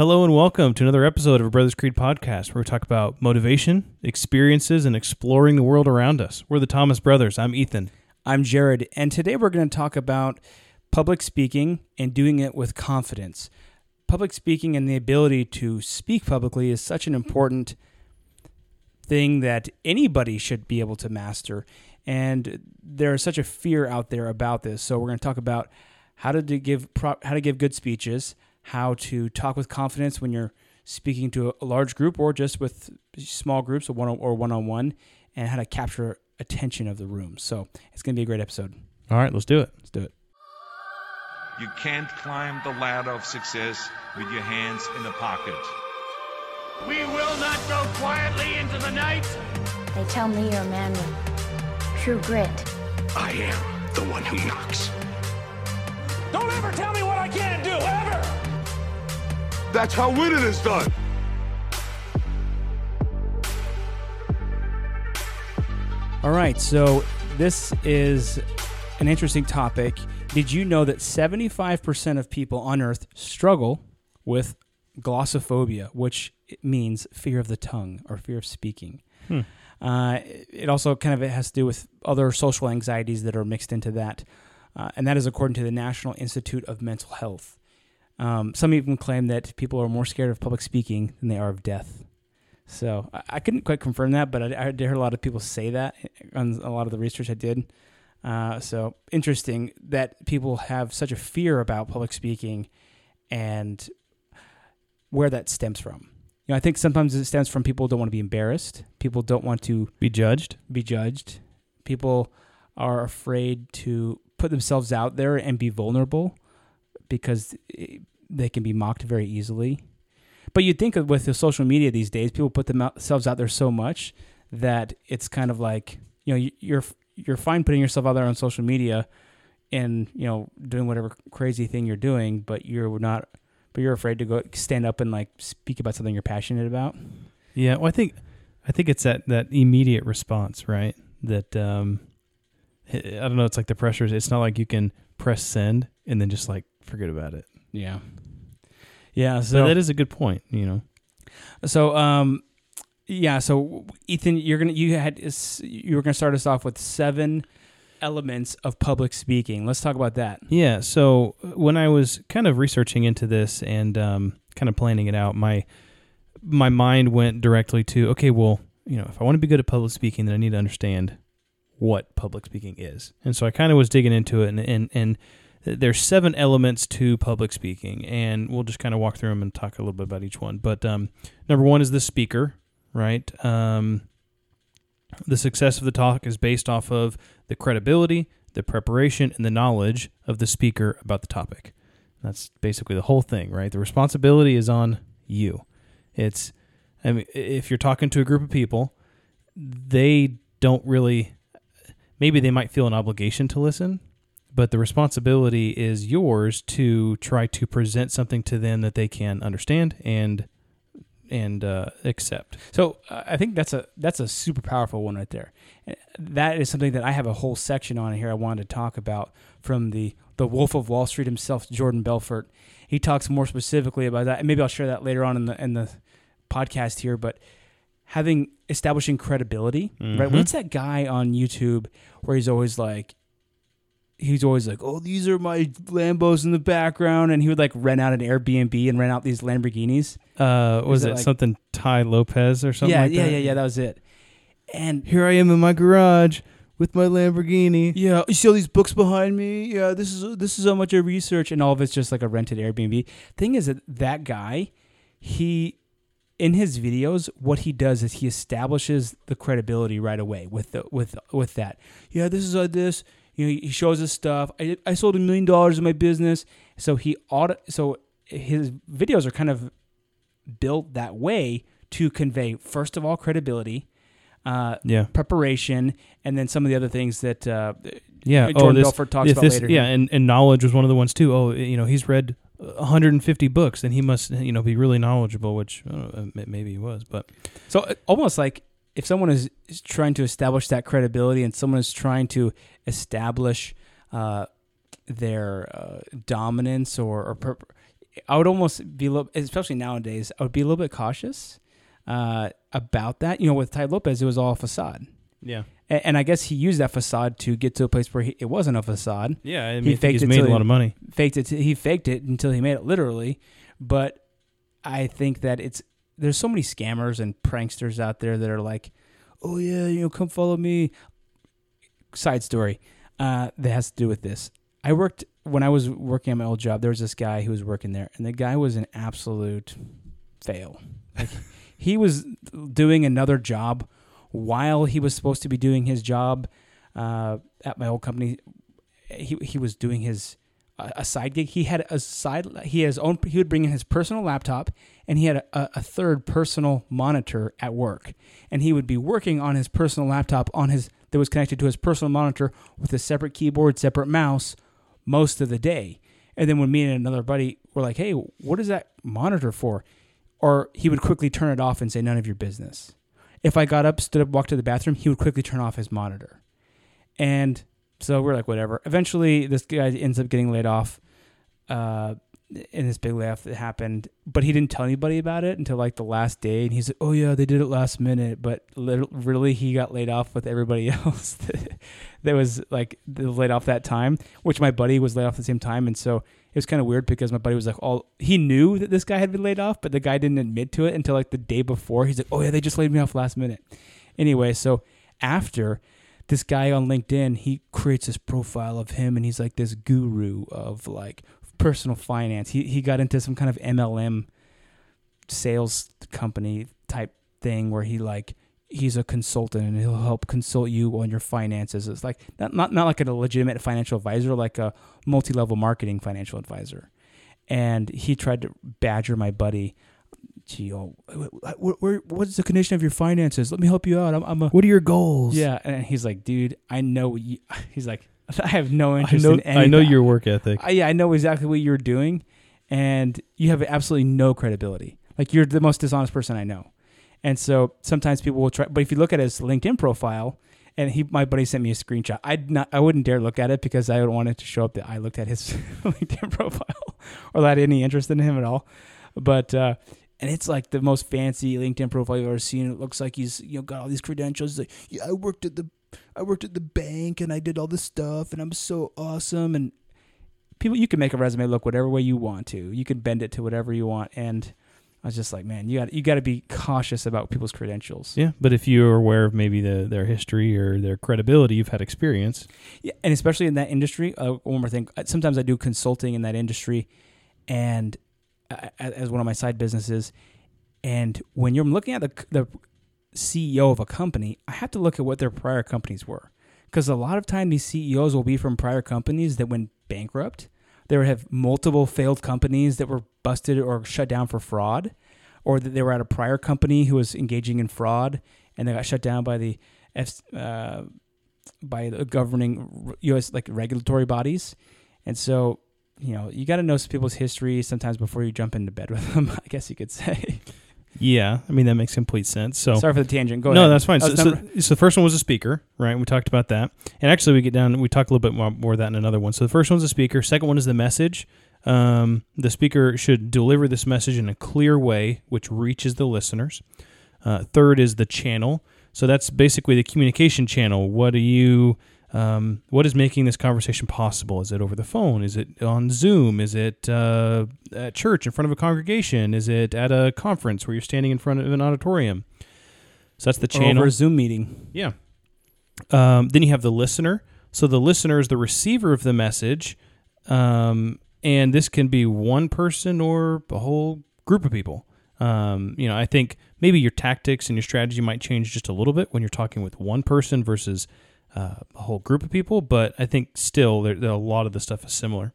Hello and welcome to another episode of a Brothers Creed podcast where we talk about motivation, experiences, and exploring the world around us. We're the Thomas Brothers. I'm Ethan. I'm Jared, and today we're going to talk about public speaking and doing it with confidence. Public speaking and the ability to speak publicly is such an important thing that anybody should be able to master. And there is such a fear out there about this. So we're going to talk about how to give how to give good speeches, how to talk with confidence when you're speaking to a large group or just with small groups or one or one on one, and how to capture attention of the room. So it's going to be a great episode. All right, let's do it. Let's do it. You can't climb the ladder of success with your hands in the pocket. We will not go quietly into the night. They tell me you're a man with true grit. I am the one who knocks. Don't ever tell me what I can't do, ever! That's how winning is done. All right, so this is an interesting topic. Did you know that 75% of people on earth struggle with glossophobia, which means fear of the tongue or fear of speaking? Uh, it also kind of has to do with other social anxieties that are mixed into that. Uh, and that is according to the National Institute of Mental Health. Um, some even claim that people are more scared of public speaking than they are of death. So I, I couldn't quite confirm that, but I, I did hear a lot of people say that on a lot of the research I did. Uh, so interesting that people have such a fear about public speaking and where that stems from. You know, I think sometimes it stems from people don't want to be embarrassed. People don't want to Be judged. be judged. People are afraid to put themselves out there and be vulnerable because eh, they can be mocked very easily. But you'd think with the social media these days, people put themselves out there so much that it's kind of like you know you- you're you're fine putting yourself out there on social media and you know doing whatever crazy thing you're doing, but you're not. But you're afraid to go stand up and like speak about something you're passionate about. Yeah, well, I think I think it's that that immediate response, right? That um, I I don't know. It's like the pressures. It's not like you can press send and then just like forget about it. Yeah. Yeah. So So that is a good point. You know. So, um, yeah. So, Ethan, you're gonna you had you were gonna start us off with seven elements of public speaking. Let's talk about that. Yeah. So uh, when I was kind of researching into this and um, kind of planning it out, my my mind went directly to okay, well, you know, if I want to be good at public speaking, then I need to understand what public speaking is. And so I kind of was digging into it, and and, and there's seven elements to public speaking, and we'll just kind of walk through them and talk a little bit about each one. But um, number one is the speaker, right? Um, the success of the talk is based off of the credibility, the preparation, and the knowledge of the speaker about the topic. That's basically the whole thing, right? The responsibility is on you. It's, I mean, if you're talking to a group of people, they don't really, maybe they might feel an obligation to listen, but the responsibility is yours to try to present something to them that they can understand and and uh, accept. So, uh, I think that's a that's a super powerful one right there. That is something that I have a whole section on here. I wanted to talk about from the the Wolf of Wall Street himself, Jordan Belfort. He talks more specifically about that, and maybe I'll share that later on in the in the podcast here. But having establishing credibility, right? Mhm. What's that guy on YouTube where he's always like, he's always like, "Oh, these are my Lambos in the background," and he would like rent out an Airbnb and rent out these Lamborghinis. Uh, was it it like- something Tai Lopez or something yeah, like yeah, that? yeah, yeah. That was it. And Here I am in my garage with my Lamborghini. yeah, you see all these books behind me. Yeah, this is this is how much I research, and all of it's just like a rented Airbnb. Thing is that that guy, he in his videos, what he does is he establishes the credibility right away with the with with that. Yeah, this is uh, this. You know, he shows his stuff. I, I sold a million dollars in my business. So he auto so his videos are kind of built that way to convey first of all credibility, uh, Yeah, preparation, and then some of the other things that uh, yeah. Jordan oh, this, Belfort talks this- about this- later. Yeah, and, and knowledge was one of the ones too. Oh, you know, he's read 150 books, and he must, you know, be really knowledgeable. Which I maybe he was, but So uh, almost like if someone is, is trying to establish that credibility and someone is trying to establish uh, their uh, dominance or, or per- I would almost be a little, especially nowadays, I would be a little bit cautious uh, about that. You know, with Tai Lopez, it was all facade, Yeah. and, and I guess he used that facade to get to a place where he, it wasn't a facade. Yeah. I mean, He faked he's it made a lot of money. faked it. He faked it until he made it literally. But I think that it's there's so many scammers and pranksters out there that are like, oh yeah, you know, come follow me. Side story uh, that has to do with this. I worked when I was working at my old job. There was this guy who was working there, and the guy was an absolute fail. Like he was doing another job while he was supposed to be doing his job uh, at my old company. He he was doing his a side gig. He had a side. He had his own. He would bring in his personal laptop, and he had a, a third personal monitor at work. And he would be working on his personal laptop on his that was connected to his personal monitor with a separate keyboard, separate mouse, most of the day. And then when me and another buddy were like, "Hey, what is that monitor for?" Or he would quickly turn it off and say, "None of your business." If I got up, stood up, walked to the bathroom, he would quickly turn off his monitor. And so we're like, whatever. Eventually, this guy ends up getting laid off uh, in this big layoff that happened, but he didn't tell anybody about it until like the last day. And he's like, oh, yeah, they did it last minute. But really, he got laid off with everybody else that, that was like laid off that time, which my buddy was laid off at the same time. And so it was kind of weird because my buddy was like, all he knew that this guy had been laid off, but the guy didn't admit to it until like the day before. He's like, oh, yeah, they just laid me off last minute. Anyway, so after this guy on LinkedIn, he creates this profile of him and he's like this guru of like personal finance. He he got into some kind of MLM sales company type thing where he like he's a consultant and he'll help consult you on your finances. It's like not not, not like a legitimate financial advisor, like a multi-level marketing financial advisor. And he tried to badger my buddy. Gee, oh, where, where, what's the condition of your finances? Let me help you out. I'm, I'm a What are your goals? yeah, and he's like, dude, I know. You, he's like, I have no I interest know. in anything. I know your work ethic. I, yeah, I know exactly what you're doing, and you have absolutely no credibility. Like you're the most dishonest person I know. And so sometimes people will try, but if you look at his LinkedIn profile, and he, my buddy sent me a screenshot. I'd not, I wouldn't dare look at it because I don't want it to show up that I looked at his LinkedIn profile or that I had any interest in him at all. But uh, and it's like the most fancy LinkedIn profile you've ever seen. It looks like he's you know got all these credentials. He's like, yeah, I worked at the I worked at the bank and I did all this stuff and I'm so awesome. And people, you can make a resume look whatever way you want to. You can bend it to whatever you want. And I was just like, man, you got you got to be cautious about people's credentials. Yeah, but if you're aware of maybe the their history or their credibility, you've had experience. Yeah, and especially in that industry. Uh, one more thing. Sometimes I do consulting in that industry, and as one of my side businesses. And when you're looking at the the CEO of a company, I have to look at what their prior companies were, because a lot of time these CEOs will be from prior companies that went bankrupt. They would have multiple failed companies that were busted or shut down for fraud, or that they were at a prior company who was engaging in fraud and they got shut down by the F, uh, by the governing U.S. like regulatory bodies, and so you know you got to know some people's history sometimes before you jump into bed with them. I guess you could say. Yeah, I mean that makes complete sense. So Sorry for the tangent. Go no, ahead. that's fine. That So, so, so the first one was a speaker, right? We talked about that, and actually we get down. We talk a little bit more, more of that in another one. So the first one's a speaker. Second one is the message. Um, the speaker should deliver this message in a clear way, which reaches the listeners. Uh, third is the channel. So that's basically the communication channel. What are you? Um, what is making this conversation possible? Is it over the phone? Is it on Zoom? Is it uh, at church in front of a congregation? Is it at a conference where you're standing in front of an auditorium? So that's the or channel. over a Zoom meeting. Yeah. Um, then you have the listener. So the listener is the receiver of the message, um, and this can be one person or a whole group of people. Um, you know, I think maybe your tactics and your strategy might change just a little bit when you're talking with one person versus uh, a whole group of people, but I think still there, there a lot of the stuff is similar.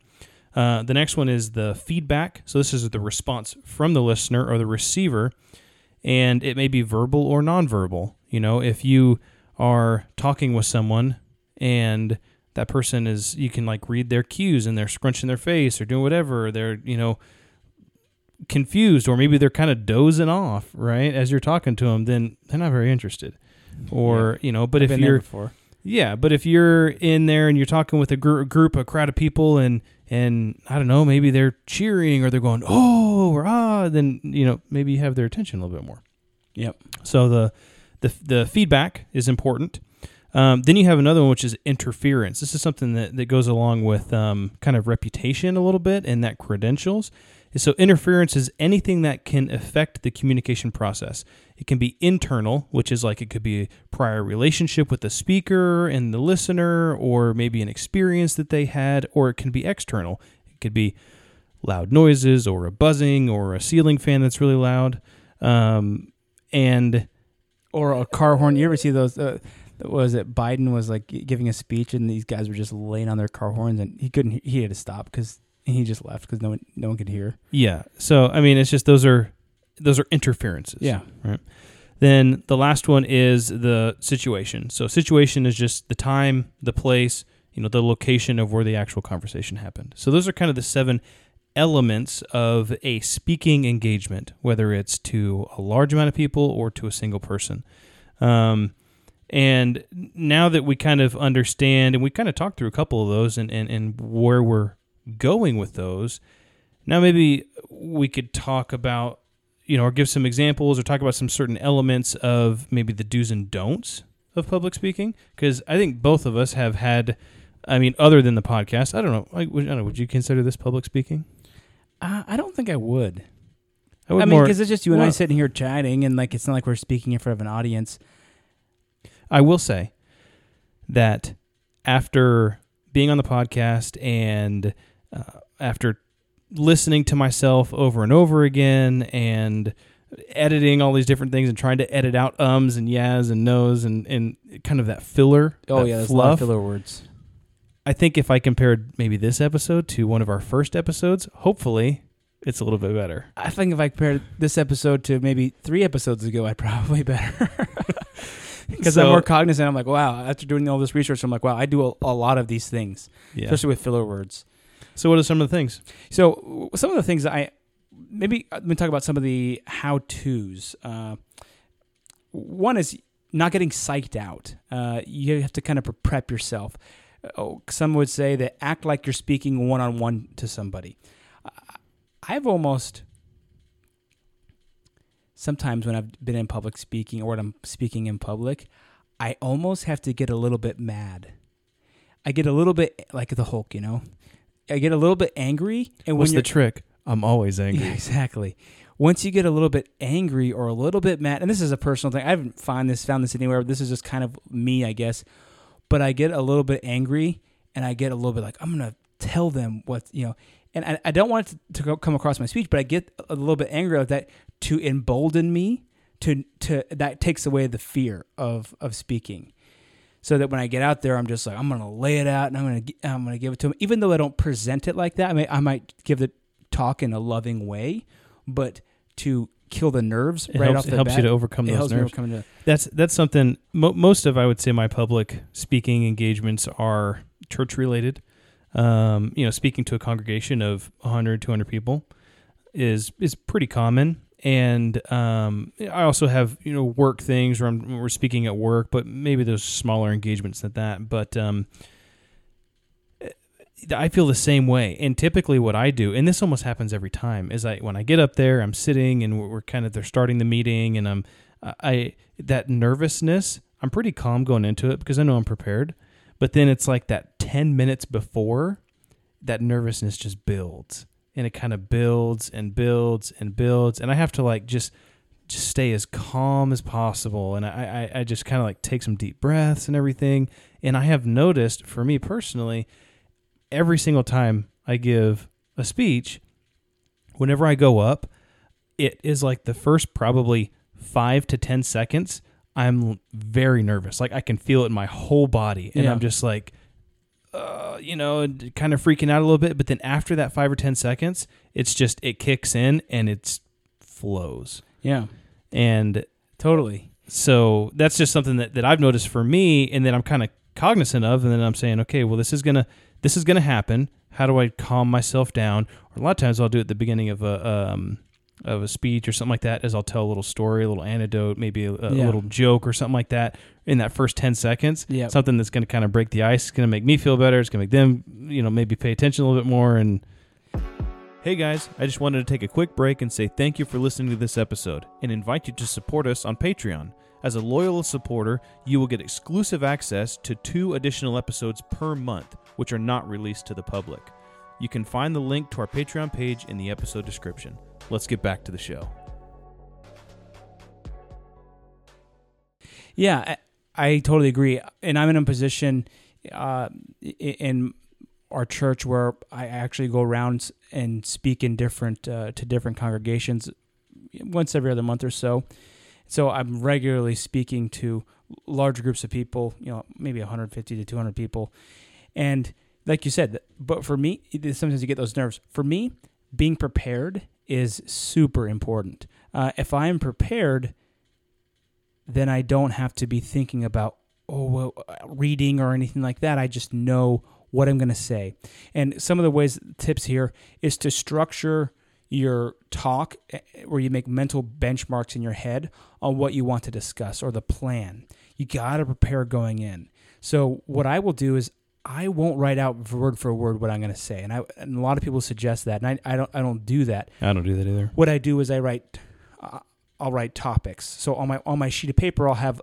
Uh, the next one is the feedback. So this is the response from the listener or the receiver, and it may be verbal or nonverbal. You know, if you are talking with someone and that person is, you can like read their cues and they're scrunching their face or doing whatever. They're, you know, confused or maybe they're kind of dozing off, right? As you're talking to them, then they're not very interested. Or, you know, but I've if you're, before. Yeah, but if you're in there and you're talking with a gr- group, a crowd of people, and and I don't know, maybe they're cheering or they're going oh or ah, then you know maybe you have their attention a little bit more. Yep. So the the the feedback is important. Um, then you have another one, which is interference. This is something that, that goes along with um, kind of reputation a little bit and that credentials. So interference is anything that can affect the communication process. It can be internal, which is like it could be a prior relationship with the speaker and the listener, or maybe an experience that they had, or it can be external. It could be loud noises, or a buzzing, or a ceiling fan that's really loud. Um, and Or a car horn. You ever see those? Uh, was it Biden was like giving a speech and these guys were just laying on their car horns and he couldn't. He had to stop because he just left because no one no one could hear. yeah, so I mean, it's just those are those are interferences. Yeah. Right. Then the last one is the situation. So situation is just the time, the place, you know, the location of where the actual conversation happened. So those are kind of the seven elements of a speaking engagement, whether it's to a large amount of people or to a single person. Um, and now that we kind of understand and we kind of talked through a couple of those and, and, and where we're going with those, now maybe we could talk about, you know, or give some examples or talk about some certain elements of maybe the do's and don'ts of public speaking. Because I think both of us have had, I mean, other than the podcast, I don't know, would, I don't know, would you consider this public speaking? Uh, I don't think I would. I would I mean, because it's just you and I sitting here chatting, and like it's not like we're speaking in front of an audience. I will say that after being on the podcast and uh, after listening to myself over and over again and editing all these different things and trying to edit out ums and yas and nos and, and kind of that filler, Oh that yeah, there's a lot fluff. of filler words. I think if I compared maybe this episode to one of our first episodes, hopefully it's a little bit better. I think if I compared this episode to maybe three episodes ago, I'd probably better. Because I'm more cognizant. I'm like, wow. After doing all this research, I'm like, wow, I do a, a lot of these things, Yeah. especially with filler words. So what are some of the things? So some of the things I maybe let me talk about some of the how tos. Uh, one is not getting psyched out. Uh, you have to kind of prep yourself. Oh, some would say that act like you're speaking one on one to somebody. I've almost sometimes when I've been in public speaking or when I'm speaking in public, I almost have to get a little bit mad. I get a little bit like the Hulk, you know. I get a little bit angry, and What's the trick? I'm always angry. yeah, exactly. Once you get a little bit angry or a little bit mad, and this is a personal thing. I haven't found this found this anywhere. This is just kind of me, I guess. But I get a little bit angry, and I get a little bit like I'm gonna tell them what you know. And I, I don't want it to, to come across my speech, but I get a little bit angry at that to embolden me. To to that takes away the fear of of speaking so that when I get out there, I'm just like I'm gonna lay it out and I'm gonna I'm gonna give it to them. Even though I don't present it like that, I may I might give the talk in a loving way, but to kill the nerves It right helps, off it the helps bat, you to overcome those nerves. overcome the- That's that's something. Mo- most of I would say my public speaking engagements are church related. Um, you know, speaking to a congregation of 100, 200 people is is pretty common. And um, I also have you know work things where I'm, we're speaking at work, but maybe those smaller engagements than that. But um, I feel the same way. And typically, what I do, and this almost happens every time, is I when I get up there, I'm sitting, and we're, we're kind of they're starting the meeting, and I'm I that nervousness. I'm pretty calm going into it because I know I'm prepared. But then it's like that ten minutes before, that nervousness just builds, and it kind of builds and builds and builds, and I have to like just just stay as calm as possible, and I I, I just kind of like take some deep breaths and everything. And I have noticed for me personally every single time I give a speech, whenever I go up, it is like the first probably five to 10 seconds, I'm very nervous. Like I can feel it in my whole body. And Yeah. I'm just like, uh, you know, kind of freaking out a little bit. But then after that five or 10 seconds, it's just, it kicks in and it's flows. yeah, And totally. so that's just something that, that I've noticed for me and that I'm kind of cognizant of and then I'm saying, okay, well this is gonna this is gonna happen. How do I calm myself down? Or a lot of times I'll do it at the beginning of a um of a speech or something like that is I'll tell a little story, a little anecdote, maybe a, a Yeah. little joke or something like that in that first 10 seconds. Yep. Something that's going to kind of break the ice. It's going to make me feel better. It's going to make them, you know, maybe pay attention a little bit more. And hey, guys, I just wanted to take a quick break and say thank you for listening to this episode and invite you to support us on Patreon. As a loyal supporter, you will get exclusive access to two additional episodes per month, which are not released to the public. You can find the link to our Patreon page in the episode description. Let's get back to the show. Yeah, I, totally agree. And I'm in a position uh, in our church where I actually go around and speak in different uh, to different congregations once every other month or so. So I'm regularly speaking to large groups of people, you know, maybe 150 to 200 people. And like you said, but for me, sometimes you get those nerves. For me, being prepared is super important. Uh, if I'm prepared, then I don't have to be thinking about oh well, uh, reading or anything like that. I just know what I'm going to say. And some of the ways tips here is to structure your talk eh, where you make mental benchmarks in your head on what you want to discuss or the plan. You got to prepare going in. So what I will do is I won't write out word for word what I'm going to say, and I and a lot of people suggest that, and I, I don't I don't do that I don't do that either. what I do is I write I'll write topics. So on my on my sheet of paper I'll have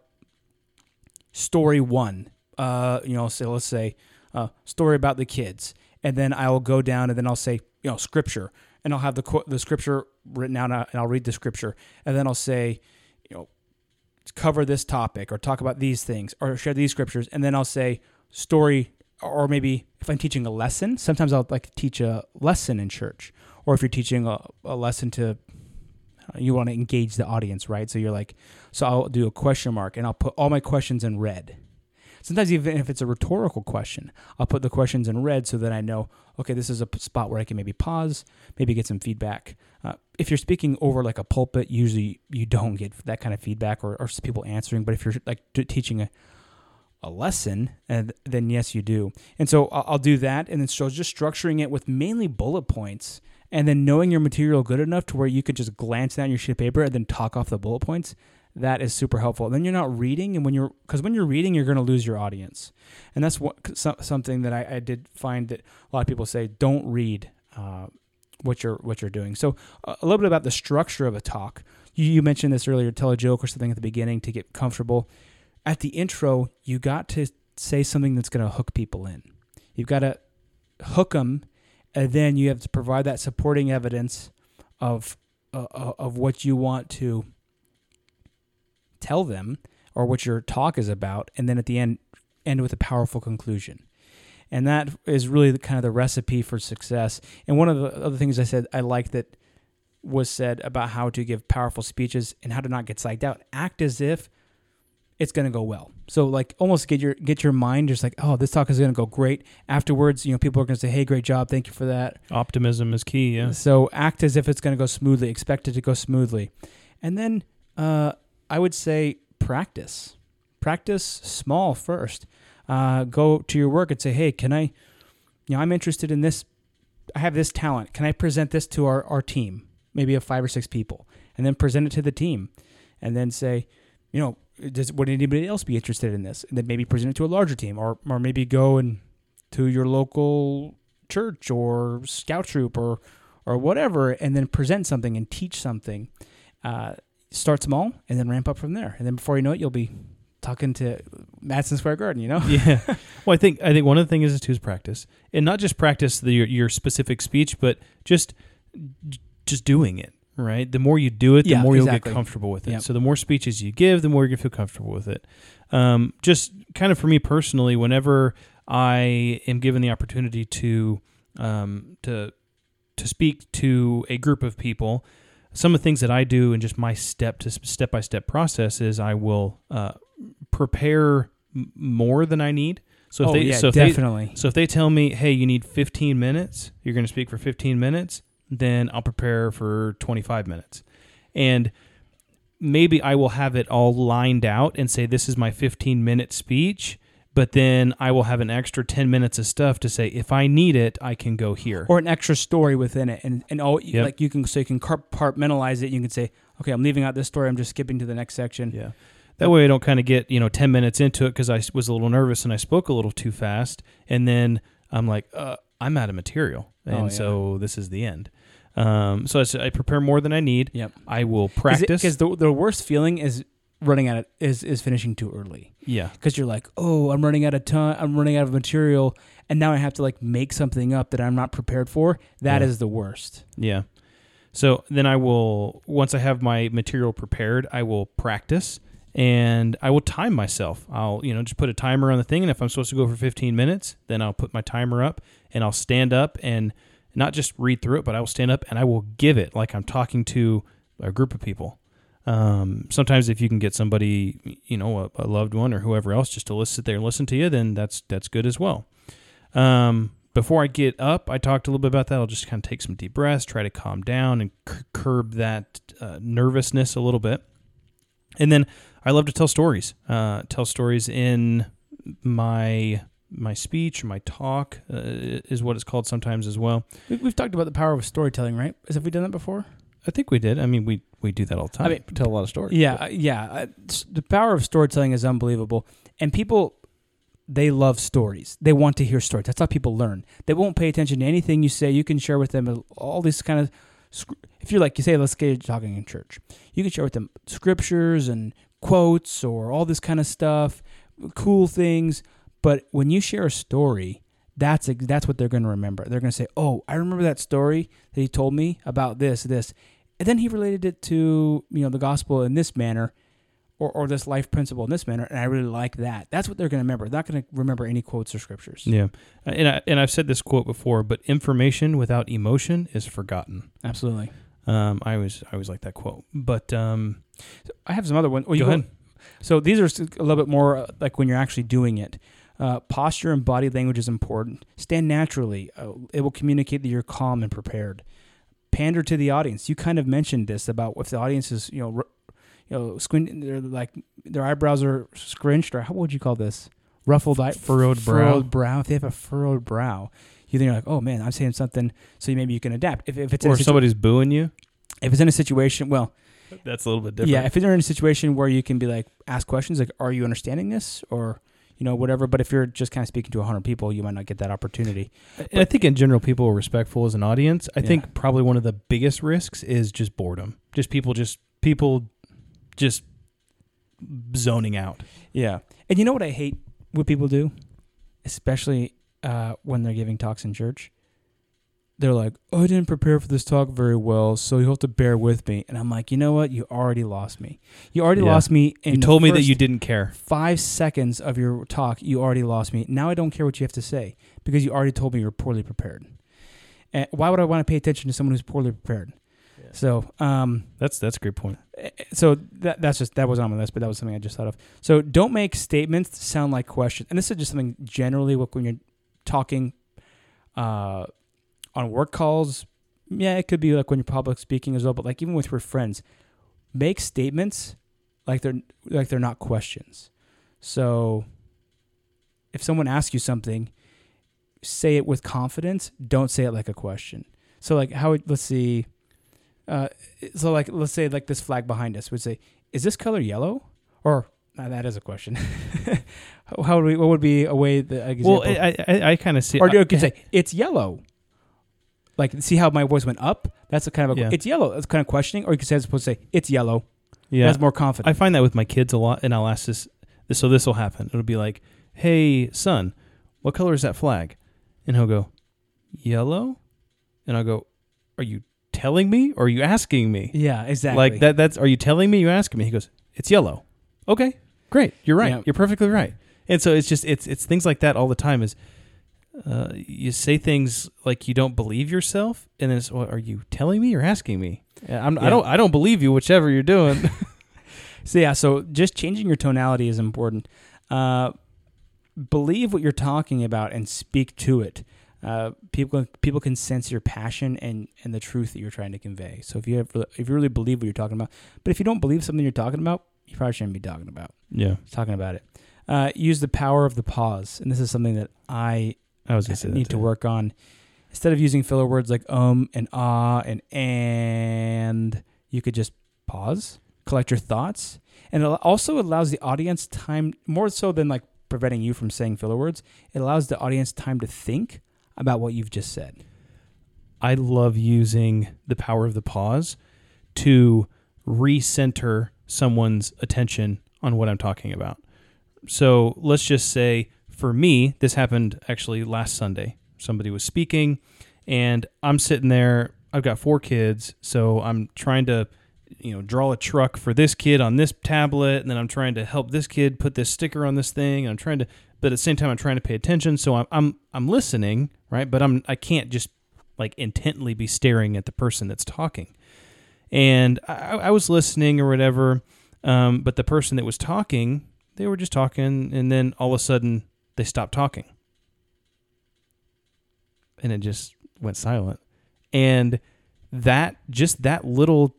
story 1. Uh you know, so let's say uh story about the kids. And then I will go down and then I'll say, you know, scripture. And I'll have the the scripture written out and I'll read the scripture. And then I'll say, you know, cover this topic or talk about these things or share these scriptures and then I'll say story or maybe if I'm teaching a lesson, sometimes I'll like teach a lesson in church or if you're teaching a, a lesson to you want to engage the audience, right? So you're like, so I'll do a question mark and I'll put all my questions in red. Sometimes even if it's a rhetorical question, I'll put the questions in red so that I know, okay, this is a spot where I can maybe pause, maybe get some feedback. Uh, if you're speaking over like a pulpit, usually you don't get that kind of feedback or, or people answering. But if you're like teaching a a lesson, and then yes, you do. And so I'll, I'll do that, and then so just structuring it with mainly bullet points, and then knowing your material good enough to where you could just glance down your sheet of paper and then talk off the bullet points. That is super helpful. then you're not reading, and when you're because when you're reading, you're going to lose your audience, and that's what so- something that I, I did find that a lot of people say don't read. Uh, what you're what you're doing. So uh, a little bit about the structure of a talk. You, you mentioned this earlier. Tell a joke or something at the beginning to get comfortable. At the intro, you got to say something that's going to hook people in. You've got to hook them, and then you have to provide that supporting evidence of uh, uh, of what you want to tell them or what your talk is about, and then at the end, end with a powerful conclusion. And that is really the kind of the recipe for success. And one of the other things I said I like that was said about how to give powerful speeches and how to not get psyched out. Act as if it's going to go well. So like almost get your get your mind just like, oh, this talk is going to go great. Afterwards, you know, people are going to say, "Hey, great job. Thank you for that." Optimism is key. Yeah. So act as if it's going to go smoothly. Expect it to go smoothly, and then uh, I would say practice. Practice small first. Uh, go to your work and say, "Hey, can I? You know, I'm interested in this. I have this talent. Can I present this to our our team? Maybe of five or six people, and then present it to the team, and then say, you know, does would anybody else be interested in this? And then maybe present it to a larger team, or or maybe go and to your local church or scout troop or or whatever, and then present something and teach something. Uh, start small and then ramp up from there, and then before you know it, you'll be talking to Madison Square Garden. You know, yeah. Well, I think I think one of the things is to practice, and not just practice the, your your specific speech, but just just doing it. Right. The more you do it, the Yeah, more you'll exactly. get comfortable with it. Yep. So the more speeches you give, the more you're gonna feel comfortable with it. Um, just kind of for me personally, whenever I am given the opportunity to um, to to speak to a group of people, some of the things that I do and just my step to step by step process is I will uh, prepare m- more than I need. So if oh they yeah, so if they, definitely. so if they tell me, hey, you need 15 minutes, you're going to speak for 15 minutes, then I'll prepare for 25 minutes. And maybe I will have it all lined out and say, this is my 15 minute speech. but then I will have an extra 10 minutes of stuff to say if I need it, I can go here. or an extra story within it, and and all Yep. like you can so you can compartmentalize it. You can say, okay, I'm leaving out this story. I'm just skipping to the next section. Yeah. That way I don't kind of get, you know, 10 minutes into it because I was a little nervous and I spoke a little too fast. And then I'm like, uh, I'm out of material. And Oh, yeah. so this is the end. Um, so I prepare more than I need. Yep. I will practice. because the the worst feeling is running out of is is finishing too early yeah. because you're like, oh, I'm running out of time. I'm running out of material, and now I have to like make something up that I'm not prepared for. That is Yeah. the worst. Yeah. So then I will, once I have my material prepared, I will practice and I will time myself. I'll, you know, just put a timer on the thing. And if I'm supposed to go for 15 minutes, then I'll put my timer up and I'll stand up and not just read through it, but I will stand up and I will give it like I'm talking to a group of people. Um, sometimes if you can get somebody, you know, a, a loved one or whoever else just to sit there and listen to you, then that's, that's good as well. Um, before I get up, I talked a little bit about that. I'll just kind of take some deep breaths, try to calm down and c- curb that uh, nervousness a little bit. And then I love to tell stories. Uh, tell stories in my my speech, or my talk uh, is what it's called sometimes as well. We- We've talked about the power of storytelling, right? Have we done that before? I think we did. I mean, we we do that all the time. I mean, tell a lot of stories. Yeah, uh, yeah. uh, The power of storytelling is unbelievable, and people they love stories. They want to hear stories. That's how people learn. They won't pay attention to anything you say. You can share with them all these kind of. If you're like you say, let's get talking in church, you can share with them scriptures and quotes or all this kind of stuff, cool things. But when you share a story, that's that's what they're going to remember. They're going to say, "Oh, I remember that story that he told me about this, this," and then he related it to you know the gospel in this manner, or or this life principle in this manner, and I really like that. That's what they're going to remember. They're not going to remember any quotes or scriptures. Yeah, Uh, and I, and I've said this quote before, but information without emotion is forgotten. Absolutely. Um, I always I always like that quote. But um, I have some other ones. Oh, you Go ahead. So these are a little bit more uh, like when you're actually doing it. Uh, posture and body language is important. Stand naturally. Uh, it will communicate that you're calm and prepared. Pander to the audience. You kind of mentioned this about if the audience is you know r- you know squint, they're like their eyebrows are scrunched or how would you call this? Ruffled eye, Furrowed brow. Furrowed brow. If they have a furrowed brow, you think you're like, oh man, I'm saying something. So maybe you can adapt. If, if it's or situ- somebody's booing you. if it's in a situation, well, That's a little bit different. yeah, if you're in a situation where you can be like, ask questions like, are you understanding this? Or, you know, whatever. But if you're just kind of speaking to 100 people, you might not get that opportunity. And I think in general, people are respectful as an audience. I Yeah. think probably one of the biggest risks is just boredom. Just people, just people, just zoning out. Yeah. And you know what I hate what people do? Especially uh, when they're giving talks in church? They're like, oh, I didn't prepare for this talk very well, so you have to bear with me. And I'm like, you know what? You already lost me. You already Yeah. lost me. In you told me that you didn't care. Five seconds of your talk, you already lost me. Now I don't care what you have to say because you already told me you're poorly prepared. And why would I want to pay attention to someone who's poorly prepared? So, um, That's that's a great point. so that that's just that wasn't on my list, but that was something I just thought of. So don't make statements sound like questions, and this is just something generally when you're talking uh, on work calls. Yeah, it could be like when you're public speaking as well, but like even with your friends, make statements like they're like they're not questions. So if someone asks you something, say it with confidence. Don't say it like a question. So like how would- let's see. Uh, so like let's say like this flag behind us would say, "Is this color yellow?" Or uh, that is a question. how, would we? What would be a way that example? Well, I I, I kind of see. or you could say it's yellow. Like see how my voice went up? That's a kind of a Yeah. it's yellow. That's kind of questioning. Or you could say as opposed to say it's yellow. yeah, That's more confident. I find that with my kids a lot, and I'll ask this. this so this will happen. It'll be like, "Hey, son, what color is that flag?" And he'll go, "Yellow," and I'll go, "Are you telling me, or are you asking me?" yeah, exactly. Like that. That's. Are you telling me? You asking me? He goes, "It's yellow." Okay, great. You're right. Yeah. You're perfectly right. And so it's just it's it's things like that all the time. Is uh, you say things like you don't believe yourself, and then it's, well, "Are you telling me or asking me?" Yeah, I'm, I don't. I don't believe you. Whichever you're doing. So yeah, so just changing your tonality is important. Uh, believe what you're talking about and speak to it. Uh, people people can sense your passion and, and the truth that you're trying to convey. So if you have, if you really believe what you're talking about, but if you don't believe something you're talking about, you probably shouldn't be talking about yeah. talking about it. Uh, use the power of the pause, and this is something that I I was gonna say that need to work on. Instead of using filler words like um and ah and and, you could just pause, collect your thoughts, and it also allows the audience time more so than like preventing you from saying filler words. It allows the audience time to think about what you've just said. I love using the power of the pause to recenter someone's attention on what I'm talking about. So let's just say for me, this happened actually last Sunday. Somebody was speaking, and I'm sitting there. I've got four kids, so I'm trying to, you know, draw a truck for this kid on this tablet, and then I'm trying to help this kid put this sticker on this thing. I'm trying to, but at the same time, I'm trying to pay attention. So I'm I'm I'm listening, right? But I'm I can't just like intently be staring at the person that's talking. And I, I was listening or whatever, um, but the person that was talking, they were just talking, and then all of a sudden they stopped talking, and it just went silent. And that just that little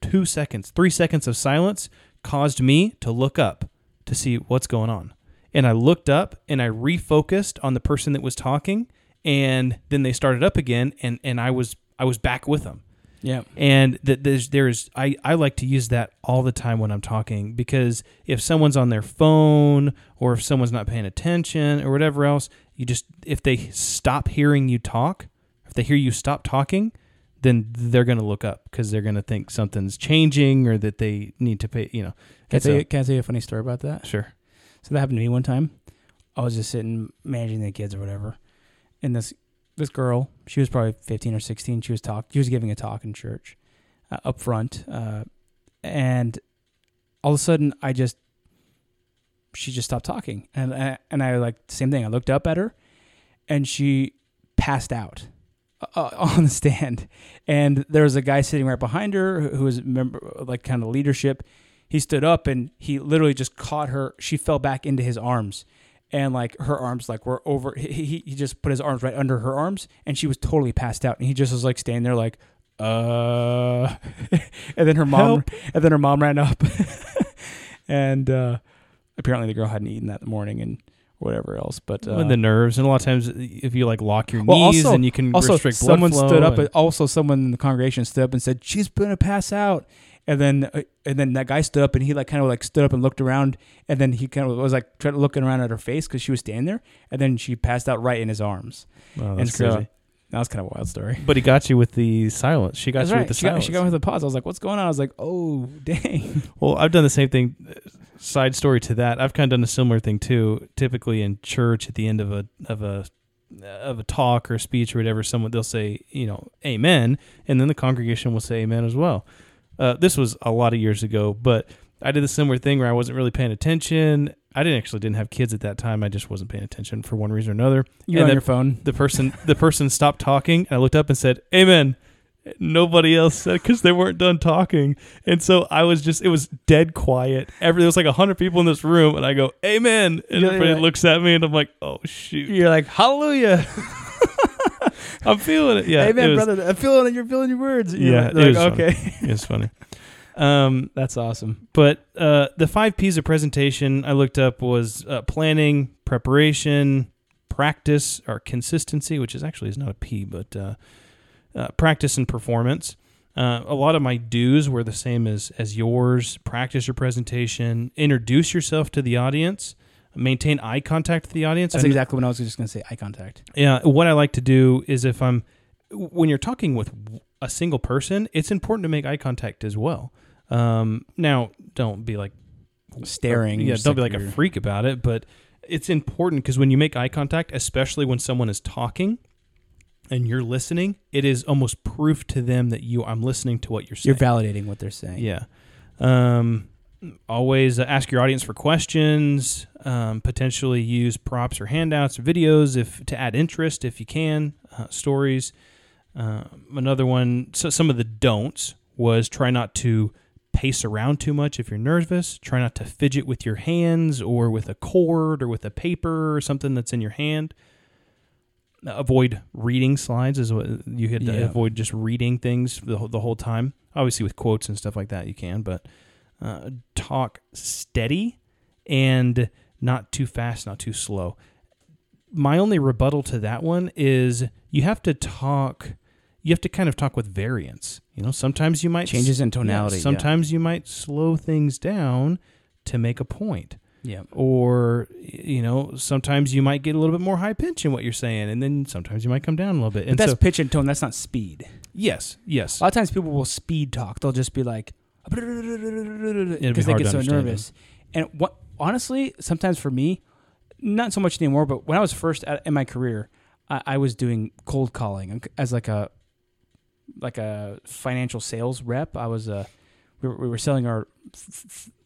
two seconds, three seconds of silence caused me to look up to see what's going on. And I looked up and I refocused on the person that was talking and then they started up again and, and I was I was back with them. Yeah. And that there's there's I, I like to use that all the time when I'm talking because if someone's on their phone or if someone's not paying attention or whatever else, you just if they stop hearing you talk, if they hear you stop talking, then they're going to look up because they're going to think something's changing or that they need to pay, you know. Can I, tell you, can I tell you a funny story about that? Sure. So that happened to me one time. I was just sitting managing the kids or whatever, and this this girl, she was probably fifteen or sixteen. She was talk. She was giving a talk in church, uh, up front, uh, and all of a sudden, I just she just stopped talking, and I, and I like same thing. I looked up at her, and she passed out uh, on the stand, and there was a guy sitting right behind her who who was member like kind of leadership he stood up and he literally just caught her. She fell back into his arms, and like her arms like were over. He he, just put his arms right under her arms, and she was totally passed out. And he just was like standing there like, uh, and then her mom, and then her mom ran up, and uh, apparently the girl hadn't eaten that morning and whatever else. But uh, and the nerves, and a lot of times if you like lock your well, knees, also, and you can also restrict blood someone flow. stood up. and- also, someone in the congregation stood up and said, "She's gonna pass out." And then, uh, and then that guy stood up and he like kind of like stood up and looked around, and then he kind of was like trying to looking around at her face because she was standing there, and then she passed out right in his arms. And that's so crazy. that was kind of a wild story. But he got you with the silence. She got That's you right. with the she, got, silence. she got me with the pause. I was like, "What's going on?" I was like, "Oh, dang." Well, I've done the same thing. Side story to that, I've kind of done a similar thing too. Typically in church, at the end of a of a of a talk or a speech or whatever, someone they'll say, you know, Amen, and then the congregation will say Amen as well. Uh, this was a lot of years ago, but I did a similar thing where I wasn't really paying attention. I didn't actually didn't have kids at that time. I just wasn't paying attention for one reason or another. You And on your phone? The person the person stopped talking, and I looked up and said, "Amen." Nobody else said because they weren't done talking, and so I was just it was dead quiet. Every there was like a hundred people in this room, and I go, "Amen," and Yeah, everybody yeah. looks at me, and I'm like, "Oh shoot, You're like, "Hallelujah, I'm feeling it." Yeah, Amen, it was, brother. I'm feeling it. You're feeling your words." You're Yeah, like, it was like, funny. okay. It's funny. Um, That's awesome. but uh, the five P's of presentation I looked up was uh, planning, preparation, practice, or consistency, which is actually is not a P, but uh, uh, practice and performance. Uh, a lot of my do's were the same as as yours. Practice your presentation, introduce yourself to the audience, maintain eye contact with the audience. That's exactly what I was just gonna say. Eye contact. yeah, what I like to do is if I'm when you're talking with a single person, it's important to make eye contact as well. Um, now, don't be like Staring. yeah, just don't be like a freak about it, but it's important because when you make eye contact, especially when someone is talking and you're listening, it is almost proof to them that you I'm listening to what you're saying. You're validating what they're saying. Yeah. Um, always ask your audience for questions. Um, potentially use props or handouts or videos if to add interest if you can. Uh, stories. Um another one. So some of the don'ts was try not to pace around too much if you're nervous. Try not to fidget with your hands or with a cord or with a paper or something that's in your hand. Avoid reading slides is what you had to Yeah. avoid just reading things the, the whole time. Obviously, with quotes and stuff like that, you can, but uh, talk steady and not too fast, not too slow. My only rebuttal to that one is you have to talk. You have to kind of talk with variance. You know, sometimes you might Changes in tonality, yeah. sometimes you might slow things down to make a point Yeah. or you know sometimes you might get a little bit more high pitch in what you're saying and then sometimes you might come down a little bit But and that's so pitch and tone. That's not speed. yes yes A lot of times people will speed talk. They'll just be like, because they get so nervous. And what honestly, sometimes for me, not so much anymore. But when I was first at, in my career, I, I was doing cold calling as like a like a financial sales rep. I was a we were, we were selling our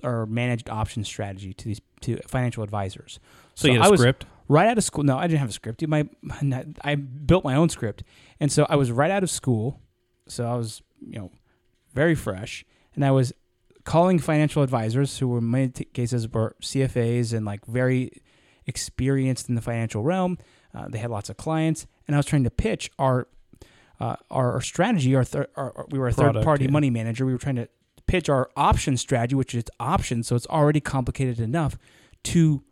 our managed option strategy to these to financial advisors. so, you had I a was script right out of school. No, I didn't have a script. My, my I built my own script, and so I was right out of school. So I was, you know, very fresh, and I was calling financial advisors who were in many t- cases were CFAs and like very experienced in the financial realm. Uh, they had lots of clients, and I was trying to pitch our uh, our, our strategy. Our, thir- our, our- we were a Product, third party yeah. money manager. We were trying to pitch our option strategy, which is options, so it's already complicated enough to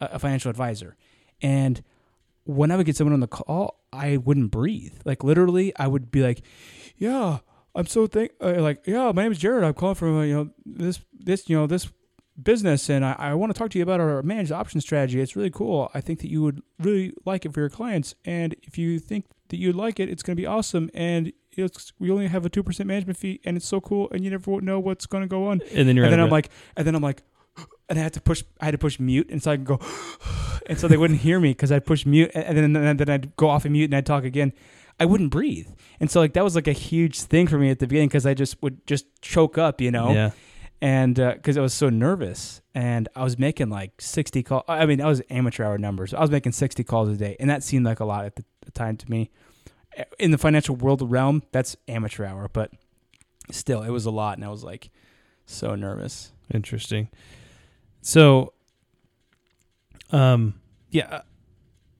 a, a financial advisor. And when I would get someone on the call, I wouldn't breathe. Like literally, I would be like, "Yeah, I'm so thank uh, like yeah, my name is Jared. I'm calling from uh, you know this this you know this business, and I, I want to talk to you about our managed option strategy. It's really cool. I think that you would really like it for your clients, and if you think that you'd like it, it's going to be awesome. And it's we only have a two percent management fee, and it's so cool, and you never know what's going to go on. and then you're and then I'm breath. like, and then I'm like, and I had to push, I had to push mute, and so I can go, and so they wouldn't hear me because I'd push mute, and then and then I'd go off and mute, and I'd talk again. I wouldn't breathe, and so like that was like a huge thing for me at the beginning because I just would just choke up, you know, yeah and because I was so nervous, and I was making like sixty calls. I mean, I was amateur hour numbers. I was making sixty calls a day, and that seemed like a lot at the, the time to me. In the financial world realm, that's amateur hour, but still, it was a lot, and I was like so nervous. Interesting. So, um, yeah,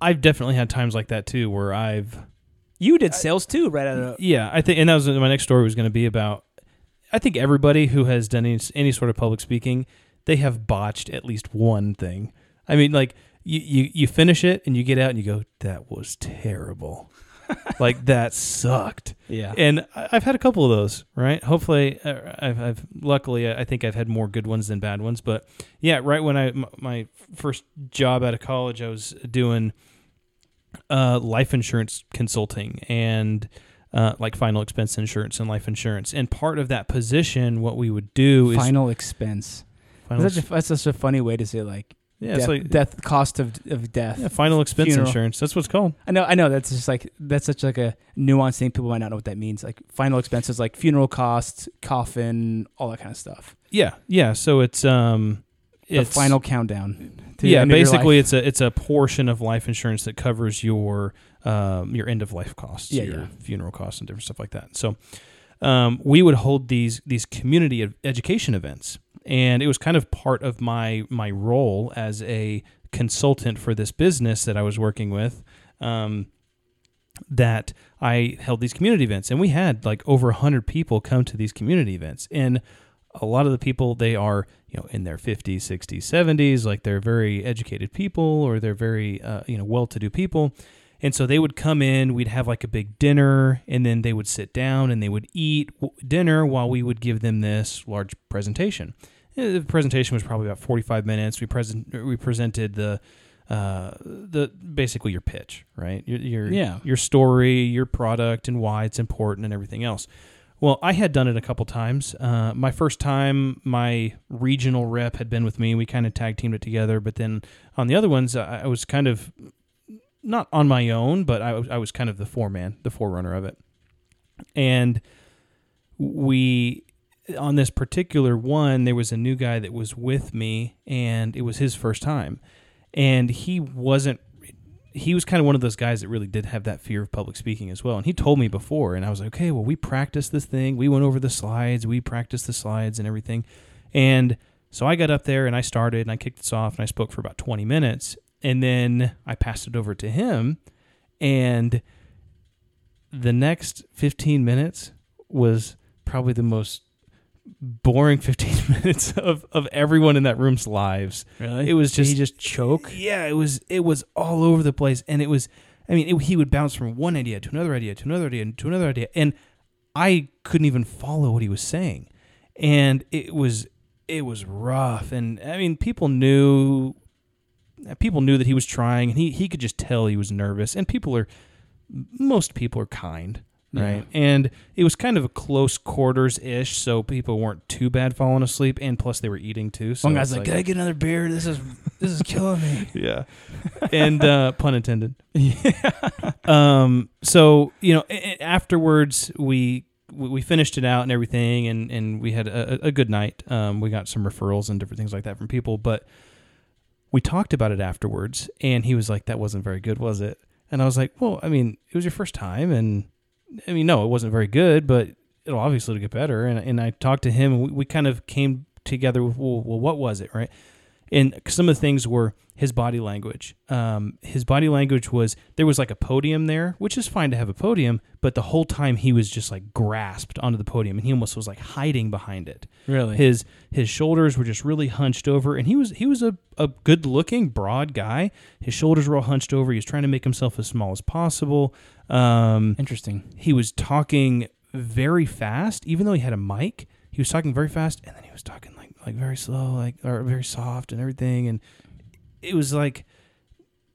I've definitely had times like that too, where I've, You did sales too, right out of yeah, I think, and that was my next story was going to be about. I think everybody who has done any, any sort of public speaking, they have botched at least one thing. I mean, like you, you, you finish it and you get out and you go, that was terrible. like that sucked. yeah. And I- I've had a couple of those, right? Hopefully, uh, I've, I've luckily I think I've had more good ones than bad ones. But yeah, right when I m- my first job out of college, I was doing uh, life insurance consulting and uh, like final expense insurance and life insurance. And part of that position, what we would do is Final expense. final, That's such, a, that's such a funny way to say like yeah, death, it's like death cost of, of death. yeah, final expense Funeral. insurance. That's what's called. I know, I know. That's just like that's such like a nuanced thing. People might not know what that means. Like final expenses, like funeral costs, coffin, all that kind of stuff. Yeah, yeah. So it's um, The it's final countdown. To yeah, end of your basically it's a it's a portion of life insurance that covers your um, your end of life costs, Yeah, your yeah. funeral costs and different stuff like that. So um, we would hold these these community ed- education events, and it was kind of part of my my role as a consultant for this business that I was working with. Um, that I held these community events, and we had like over a hundred people come to these community events, and a lot of the people they are you know in their 50s 60s 70s like they're very educated people or they're very uh, you know well-to-do people. And so they would come in we'd have like a big dinner and then they would sit down and they would eat w- dinner while we would give them this large presentation. Uh, the presentation was probably about 45 minutes. We present we presented the uh, the basically your pitch right? Your your, Yeah. your story your product and why it's important and everything else well, I had done it a couple times. Uh, my first time, my regional rep had been with me. We kind of tag teamed it together. But then on the other ones, I, was kind of not on my own, but I, I was kind of the foreman, the forerunner of it. And we, on this particular one, there was a new guy that was with me, and it was his first time. And he wasn't he was kind of one of those guys that really did have that fear of public speaking as well. And he told me before, and I was like, okay, well, we practiced this thing. We went over the slides, we practiced the slides and everything. And so I got up there and I started and I kicked this off and I spoke for about 20 minutes. And then I passed it over to him. And the next 15 minutes was probably the most boring 15 minutes of, of everyone in that room's lives. Really? It was Did just he just choke. Yeah, it was it was all over the place, and it was. I mean, it, he would bounce from one idea to another idea to another idea to another idea, and I couldn't even follow what he was saying, and it was it was rough. And I mean, people knew people knew that he was trying, and he he could just tell he was nervous. And people are most people are kind, right? And it was kind of a close quarters ish, so people weren't too bad falling asleep, and plus they were eating too. So One guy's like, "Can I get another beer? This is this is killing me." yeah and uh pun intended Yeah. um so you know a- afterwards we we we finished it out and everything and and we had a, a good night um we got some referrals and different things like that from people but we talked about it afterwards and he was like that wasn't very good was it and i was like well i mean it was your first time and i mean no it wasn't very good but it'll obviously get better. And, and i talked to him and we, we kind of came together with well, well what was it right and some of the things were his body language. Um, his body language was there was like a podium there, which is fine to have a podium, but the whole time he was just like grasped onto the podium, and he almost was like hiding behind it. Really? his his shoulders were just really hunched over, and he was he was a, a good looking broad guy. His shoulders were all hunched over. He was trying to make himself as small as possible. Um, Interesting. he was talking very fast, even though he had a mic. He was talking very fast, and then he was talking like very slow, like or very soft and everything. And it was like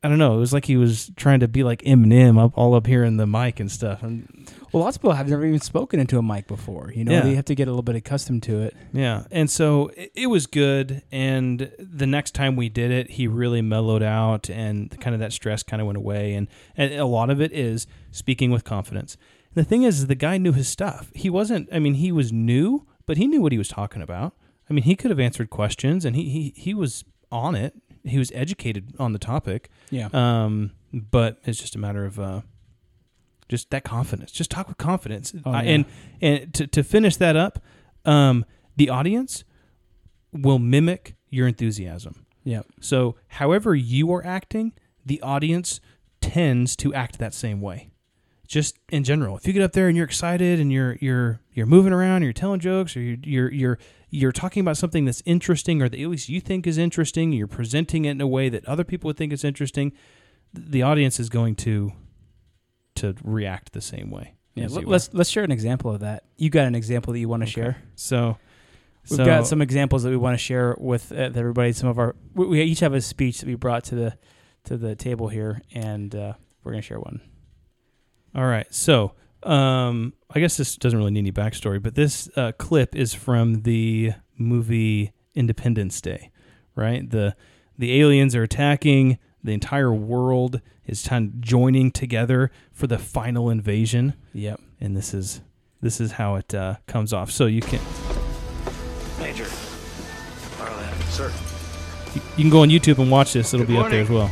I don't know. It was like he was trying to be like Eminem up all up here in the mic and stuff. And Well, lots of people have never even spoken into a mic before. You know, Yeah. they have to get a little bit accustomed to it. yeah, and so it, it was good. And the next time we did it, he really mellowed out, and kind of that stress kind of went away. And and a lot of it is speaking with confidence. And the thing is the guy knew his stuff. He wasn't. I mean, he was new, but he knew what he was talking about. I mean, he could have answered questions, and he he he was on it. He was educated on the topic. Yeah. Um, but it's just a matter of uh, just that confidence. Just talk with confidence. Oh, I- yeah. And and to to finish that up, um, the audience will mimic your enthusiasm. yeah. So, however you are acting, the audience tends to act that same way. Just in general, if you get up there and you're excited and you're you're you're moving around, you're telling jokes, or you're you're you're, you're talking about something that's interesting, or that at least you think is interesting, you're presenting it in a way that other people would think is interesting, the audience is going to to react the same way. Yeah. Let, you let's let's share an example of that. You got an example that you want to are. share? So, We've so- got some examples that we want to share with uh, everybody. Some of our we, we each have a speech that we brought to the to the table here, and uh, we're gonna share one. All right. So, um, I guess this doesn't really need any backstory, but this uh, clip is from the movie Independence Day, right? The the aliens are attacking. The entire world is kind of joining together for the final invasion, Yep. and this is this is how it uh, comes off. So you can Major. Arlen. Sir. you you can go on YouTube and watch this. It'll Good be up there as well.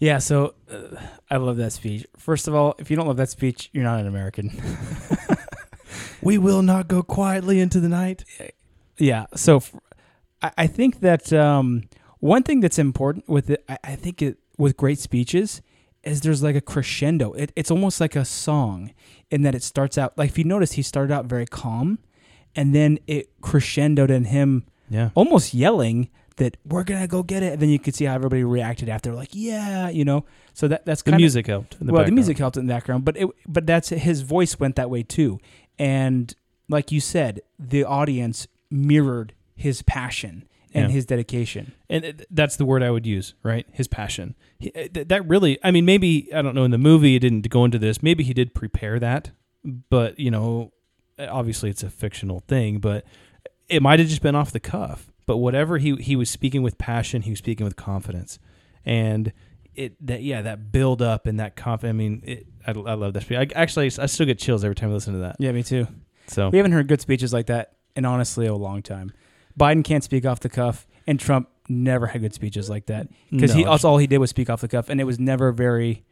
Yeah, so uh, I love that speech. First of all, if you don't love that speech, you're not an American. We will not go quietly into the night. yeah, so f- I, I think that um, one thing that's important with it, I, I think it with great speeches is there's like a crescendo. It, it's almost like a song in that it starts out like if you notice he started out very calm, and then it crescendoed in him Yeah. almost yelling that we're gonna go get it, and then you could see how everybody reacted after, like yeah, you know. So that that's The kinda, music helped. In the well, background. the music helped in the background, but it but that's his voice went that way too, and like you said, the audience mirrored his passion and Yeah. his dedication. and that's the word I would use, right? His passion. He, uh, that really, I mean, maybe I don't know. In the movie, it didn't go into this. Maybe he did prepare that, but you know, obviously it's a fictional thing. But it might have just been off the cuff. But whatever he he was speaking with passion, he was speaking with confidence, and it that yeah that build up and that confidence. I mean, it, I, I love that speech. I actually I still get chills every time I listen to that. Yeah, me too. So We haven't heard good speeches like that in honestly a long time. Biden can't speak off the cuff, and Trump never had good speeches like that because he No. also all he did was speak off the cuff, and it was never very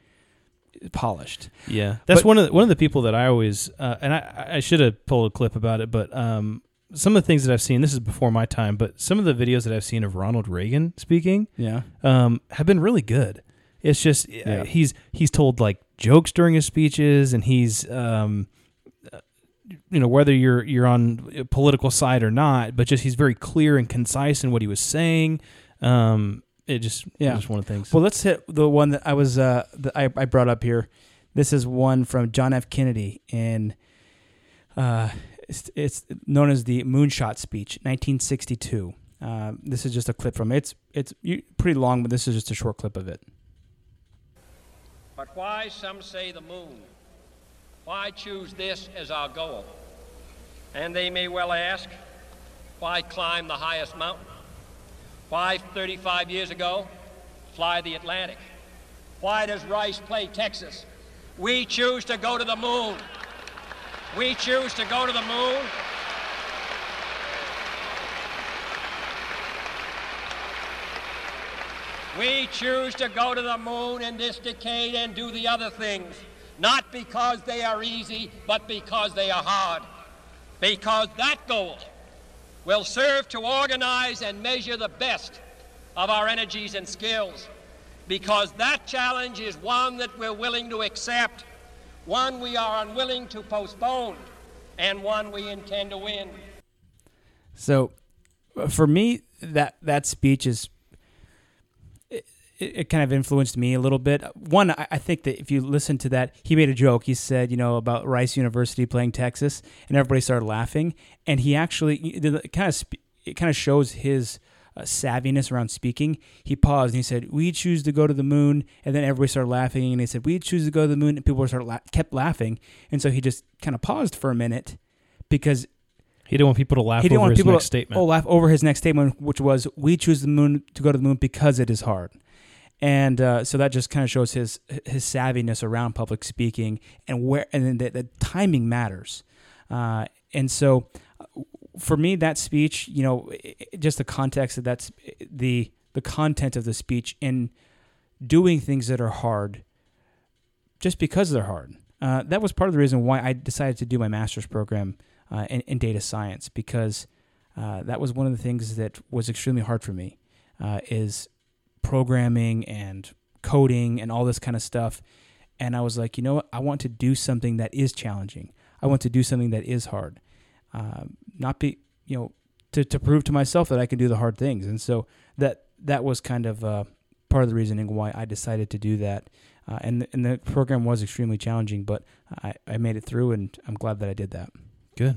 polished. Yeah, that's But- one of the, one of the people that I always uh, and I, I should have pulled a clip about it, but um, some of the things that I've seen. This is before my time, but some of the videos that I've seen of Ronald Reagan speaking Yeah, um, have been really good. It's just uh, Yeah. he's he's told like jokes during his speeches, and he's um, uh, you know whether you're you're on a political side or not, but just he's very clear and concise in what he was saying. Um, it just Yeah. yeah, just one of the things. Well, let's hit the one that I was uh, that I, I brought up here. This is one from John F. Kennedy in uh, it's, it's known as the Moonshot Speech, 1962. Uh, this is just a clip from it. It's it's pretty long, but this is just a short clip of it. But why, some say, the moon? Why choose this as our goal? And they may well ask, why climb the highest mountain? Why, 35 years ago, fly the Atlantic? Why does Rice play Texas? We choose to go to the moon. We choose to go to the moon. We choose to go to the moon in this decade and do the other things, not because they are easy, but because they are hard. Because that goal will serve to organize and measure the best of our energies and skills. Because that challenge is one that we're willing to accept, one we are unwilling to postpone, and one we intend to win. So, for me, that that speech is it, it kind of influenced me a little bit. One, I, I think that if you listen to that, he made a joke. He said, you know, about Rice University playing Texas, and everybody started laughing. And he actually it kind of it kind of shows his uh, savviness around speaking. He paused and he said, "We choose to go to the moon," and then everybody started laughing. And he said, "We choose to go to the moon," and people started la- kept laughing. And so he just kind of paused for a minute because he didn't want people to laugh he didn't over want his people to statement. Oh, laugh over his next statement, which was, "We choose the moon to go to the moon because it is hard." And uh, so that just kind of shows his his savviness around public speaking and where and the, the timing matters. Uh, and so, uh, for me, that speech, you know, just the context of that's the the content of the speech in doing things that are hard, just because they're hard. Uh, that was part of the reason why I decided to do my master's program uh, in, in data science because uh, that was one of the things that was extremely hard for me. Uh, is programming and coding and all this kind of stuff. And I was like, you know what? I want to do something that is challenging. I want to do something that is hard. Um, not be, you know, to, to prove to myself that I can do the hard things. And so that that was kind of uh, part of the reasoning why I decided to do that. Uh, and and the program was extremely challenging, but I, I made it through, and I'm glad that I did that Good.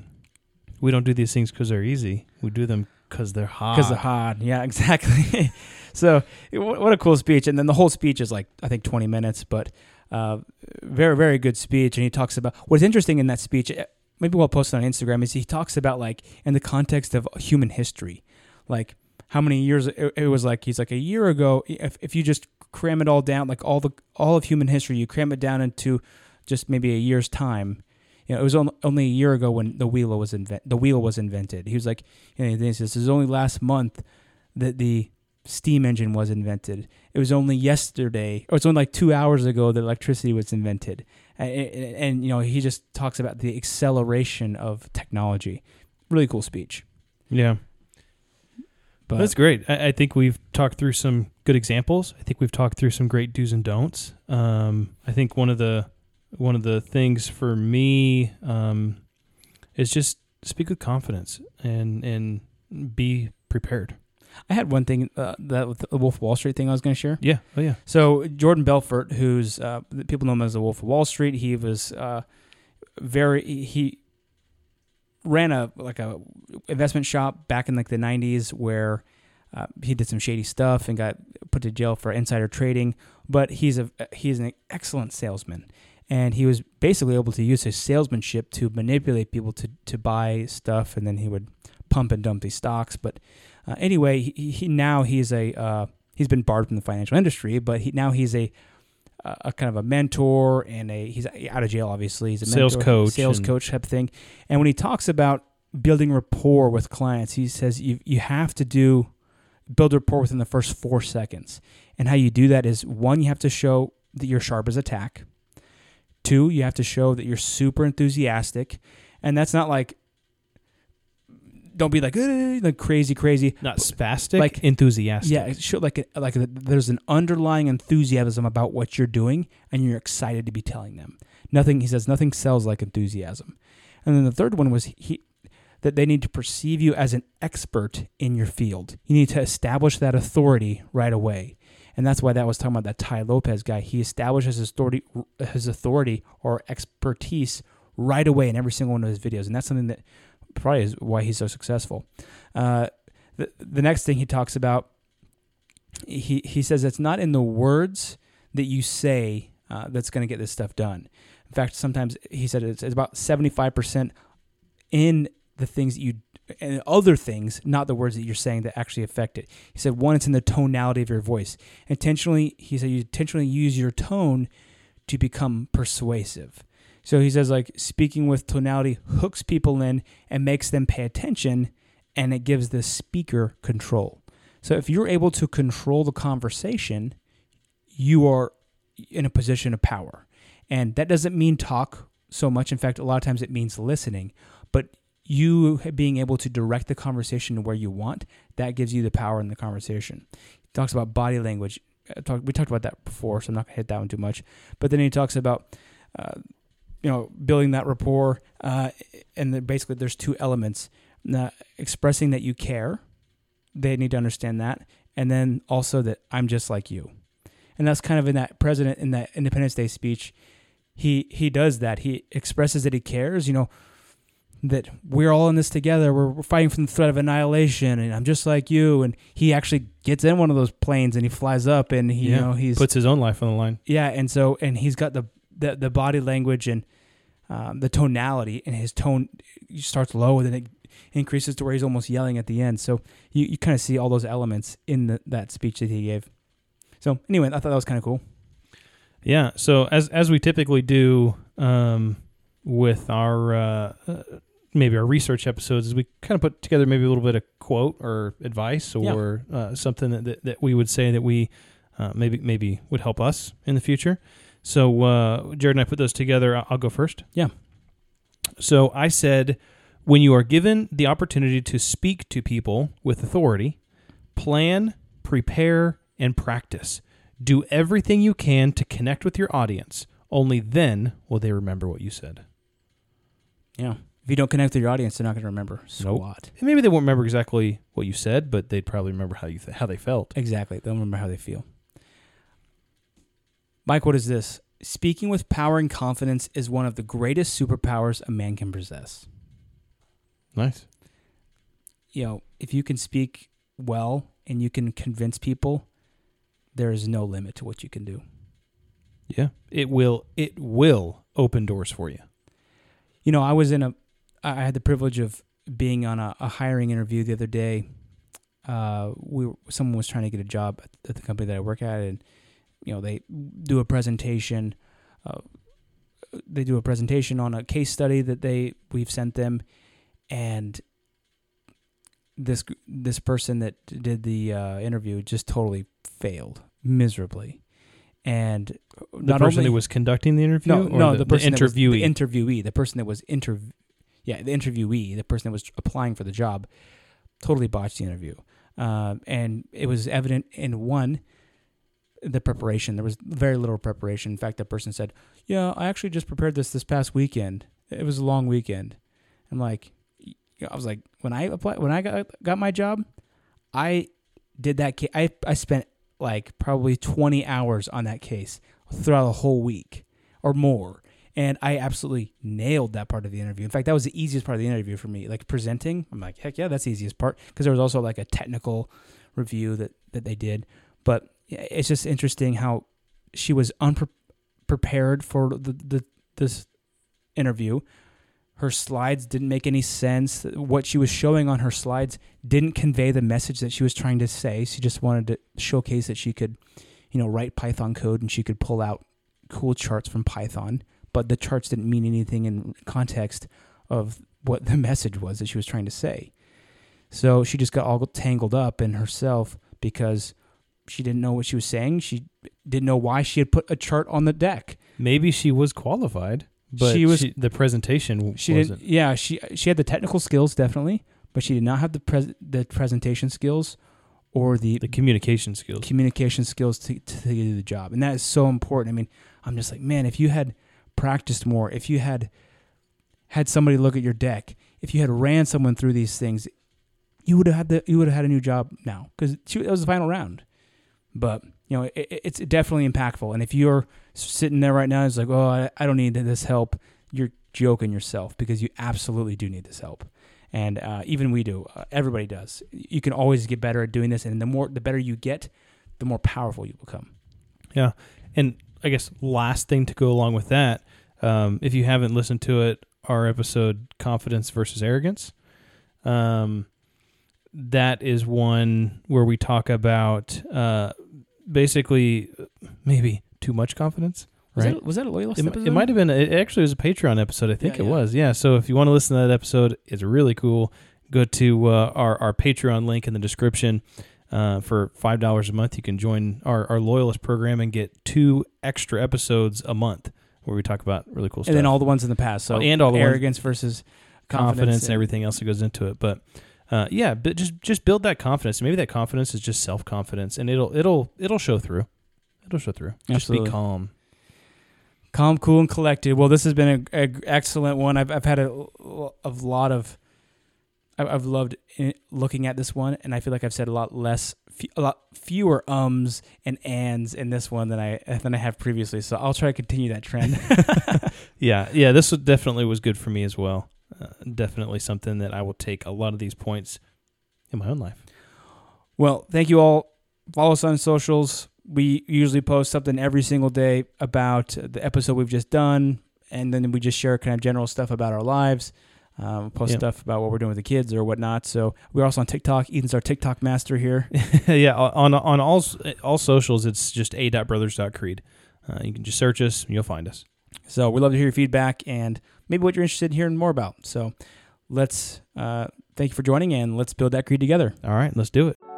We don't do these things because they're easy. We do them because they're hard. because they're hard. Yeah, exactly. so what what a cool speech! And then the whole speech is like I think 20 minutes, but uh, very very good speech. And he talks about what's interesting in that speech. Maybe we'll post it on Instagram. Is he talks about like in the context of human history, like how many years it, it was like he's like a year ago. If if you just cram it all down, like all the all of human history, you cram it down into just maybe a year's time. You know, it was on- only a year ago when the wheel was invent the wheel was invented. He was like, you know, this is only last month that the steam engine was invented. It was only yesterday, or it's only like two hours ago that electricity was invented. And, and, and you know, he just talks about the acceleration of technology. Really cool speech. Yeah. But That's great. I, I think we've talked through some good examples. I think we've talked through some great do's and don'ts. Um, I think one of the one of the things for me um, is just speak with confidence and and be prepared. I had one thing uh, that with the Wolf of Wall Street thing I was going to share. Yeah. Oh yeah. So Jordan Belfort, who's uh, people know him as the Wolf of Wall Street, he was uh, very he ran a like a investment shop back in like the '90s where uh, he did some shady stuff and got put to jail for insider trading. But he's a he's an excellent salesman, and he was basically able to use his salesmanship to manipulate people to to buy stuff, and then he would pump and dump these stocks. But uh, anyway, he, he now he's a uh, he's been barred from the financial industry, but he now he's a a kind of a mentor and a he's out of jail obviously. He's a Sales mentor, coach sales coach type thing. And when he talks about building rapport with clients he says you you have to do build rapport within the first four seconds. And how you do that is one you have to show that you're sharp as a tack. Two you have to show that you're super enthusiastic. And that's not like don't be like, "Eh," like crazy crazy Not spastic, like- enthusiastic. yeah, it like like there's an underlying enthusiasm about what you're doing, and you're excited to be telling them. Nothing he says nothing sells like enthusiasm. And then the third one was he that they need to perceive you as an expert in your field. You need to establish that authority right away. And that's why that was talking about that Tai Lopez guy. He establishes his authority, his authority or expertise right away in every single one of his videos, and that's something that probably is why he's so successful. Uh, the the next thing he talks about, he he says it's not in the words that you say uh, that's going to get this stuff done. In fact, sometimes he said it's, it's about seventy five percent in the things that you and other things, not the words that you're saying that actually affect it. He said one, it's in the tonality of your voice. Intentionally, he said you intentionally use your tone to become persuasive. So he says like speaking with tonality hooks people in and makes them pay attention, and it gives the speaker control. So if you're able to control the conversation, you are in a position of power. And that doesn't mean talk so much. In fact, a lot of times it means listening. But you being able to direct the conversation to where you want, that gives you the power in the conversation. He talks about body language. Uh, we talked about that before, so I'm not going to hit that one too much. But then he talks about, uh, you know, building that rapport. Uh, and then basically, there's two elements Now, expressing that you care, they need to understand that. And then also that I'm just like you. And that's kind of in that president, in that Independence Day speech. He, he does that. He expresses that he cares. You know, that we're all in this together. We're, we're fighting from the threat of annihilation, and I'm just like you. And he actually gets in one of those planes and he flies up, and he, yeah. you know, he's puts his own life on the line. yeah, and so and he's got the the, the body language and um, the tonality, and his tone starts low, and then it increases to where he's almost yelling at the end. So you, you kind of see all those elements in the, that speech that he gave. So anyway, I thought that was kind of cool. Yeah. So as as we typically do um, with our uh, uh, maybe our research episodes, is we kind of put together maybe a little bit of quote or advice or uh, something that, that that we would say that we uh, maybe maybe would help us in the future. So uh, Jared and I put those together. I'll, I'll go first. Yeah. So I said, when you are given the opportunity to speak to people with authority, plan, prepare, and practice. Do everything you can to connect with your audience. Only then will they remember what you said. Yeah. If you don't connect with your audience, they're not going to remember Nope. squat. And maybe they won't remember exactly what you said, but they'd probably remember how you th- how they felt. Exactly. They'll remember how they feel. Mike, what is this? Speaking with power and confidence is one of the greatest superpowers a man can possess. Nice. you know, if you can speak well and you can convince people, there is no limit to what you can do. Yeah. It will it will open doors for you. You know, I was in a, I had the privilege of being on a, a hiring interview the other day. Uh, we were, someone was trying to get a job at, at the company that I work at, and you know, they do a presentation. Uh, they do a presentation on a case study that they we've sent them, and this this person that did the uh, interview just totally failed miserably, and The not person only who was conducting the interview, no or no the, the person was interviewee. the interviewee the person that was interv yeah the interviewee the person that was applying for the job totally botched the interview, um, and it was evident in one the preparation there was very little preparation. In fact, that person said, "Yeah, I actually just prepared this this past weekend. It was a long weekend." I'm like, I was like, when I applied, when I got got my job, I did that. Ca- I I spent like probably 20 hours on that case throughout the whole week or more, and I absolutely nailed that part of the interview. In fact, that was the easiest part of the interview for me. Like presenting, I'm like, heck yeah, that's the easiest part because there was also like a technical review that that they did, but it's just interesting how she was unprepared for the, the this interview her slides didn't make any sense. What she was showing on her slides didn't convey the message that she was trying to say. She just wanted to showcase that she could, you know, write Python code and she could pull out cool charts from Python, but the charts didn't mean anything in context of what the message was that she was trying to say. So she just got all tangled up in herself because she didn't know what she was saying. She didn't know why she had put a chart on the deck. Maybe she was qualified, but She was- the presentation She wasn't. didn't. Yeah, she she had the technical skills definitely, but she did not have the pres- the presentation skills or the, the communication skills. communication skills to, to do the job, and that is so important. I mean, I'm just like, man, if you had practiced more, if you had had somebody look at your deck, if you had ran someone through these things, you would have had the you would have had a new job now because it was the final round. But you know, it, it's definitely impactful. And if you're sitting there right now, it's like, oh, I, don't need this help. You're joking yourself because you absolutely do need this help. And uh, even we do. Uh, everybody does. You can always get better at doing this, and the more, the better you get, the more powerful you become. Yeah. And I guess last thing to go along with that, um, if you haven't listened to it, our episode Confidence versus Arrogance. Um, that is one where we talk about uh, basically maybe too much confidence. Was, Right. that, was that a loyalist It, episode? it might have been. It actually was a Patreon episode. I think Yeah, it yeah. was. Yeah. So if you want to listen to that episode, it's really cool. Go to uh, our our Patreon link in the description. Uh, for five dollars a month, you can join our, our loyalist program and get two extra episodes a month where we talk about really cool stuff and then all the ones in the past. So Oh, and all the ones- arrogance versus confidence, confidence, and everything else that goes into it. But uh, yeah, but just just build that confidence. Maybe that confidence is just self confidence, and it'll it'll it'll show through. It'll show through. Just Absolutely. be calm. calm, cool, and collected. Well, this has been a, a excellent one. I've I've had a, a lot of. I've I've loved looking at this one, and I feel like I've said a lot less, a lot fewer ums and ands in this one than I than I have previously. So I'll try to continue that trend. Yeah, yeah. This definitely was good for me as well. Uh, definitely something that I will take a lot of these points in my own life. Well, thank you all. Follow us on socials. We usually post something every single day about the episode we've just done, and then we just share kind of general stuff about our lives. Um, post Yeah. stuff about what we're doing with the kids or whatnot. So we're also on TikTok. Ethan's our TikTok master here. yeah, on on all all socials, it's just a.brothers.creed. Uh, you can just search us, and you'll find us. So we'd love to hear your feedback and maybe what you're interested in hearing more about. So let's uh, thank you for joining and let's build that creed together. All right, let's do it.